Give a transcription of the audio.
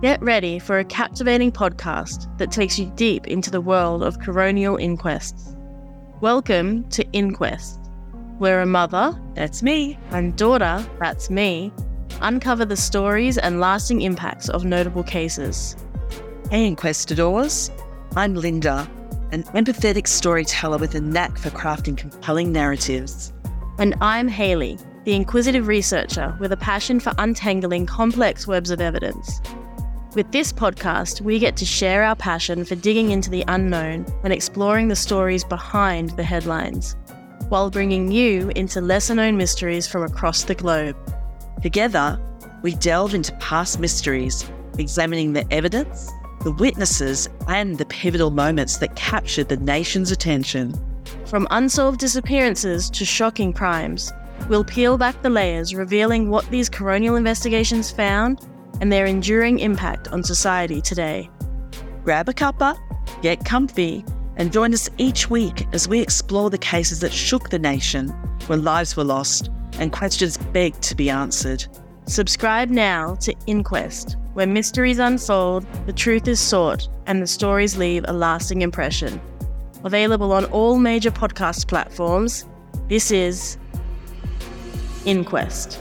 Get ready for a captivating podcast that takes you deep into the world of coronial inquests. Welcome to Inquest, where a mother, that's me, and daughter, that's me, uncover the stories and lasting impacts of notable cases. Hey, Inquestadors. I'm Linda, an empathetic storyteller with a knack for crafting compelling narratives. And I'm Haley, the inquisitive researcher with a passion for untangling complex webs of evidence. With this podcast, we get to share our passion for digging into the unknown and exploring the stories behind the headlines, while bringing you into lesser known mysteries from across the globe. Together, we delve into past mysteries, examining the evidence, the witnesses, and the pivotal moments that captured the nation's attention. From unsolved disappearances to shocking crimes, we'll peel back the layers, revealing what these coronial investigations found and their enduring impact on society today. Grab a cuppa, get comfy, and join us each week as we explore the cases that shook the nation, where lives were lost and questions begged to be answered. Subscribe now to Inquest, where mysteries unfold, the truth is sought, and the stories leave a lasting impression. Available on all major podcast platforms, this is Inquest.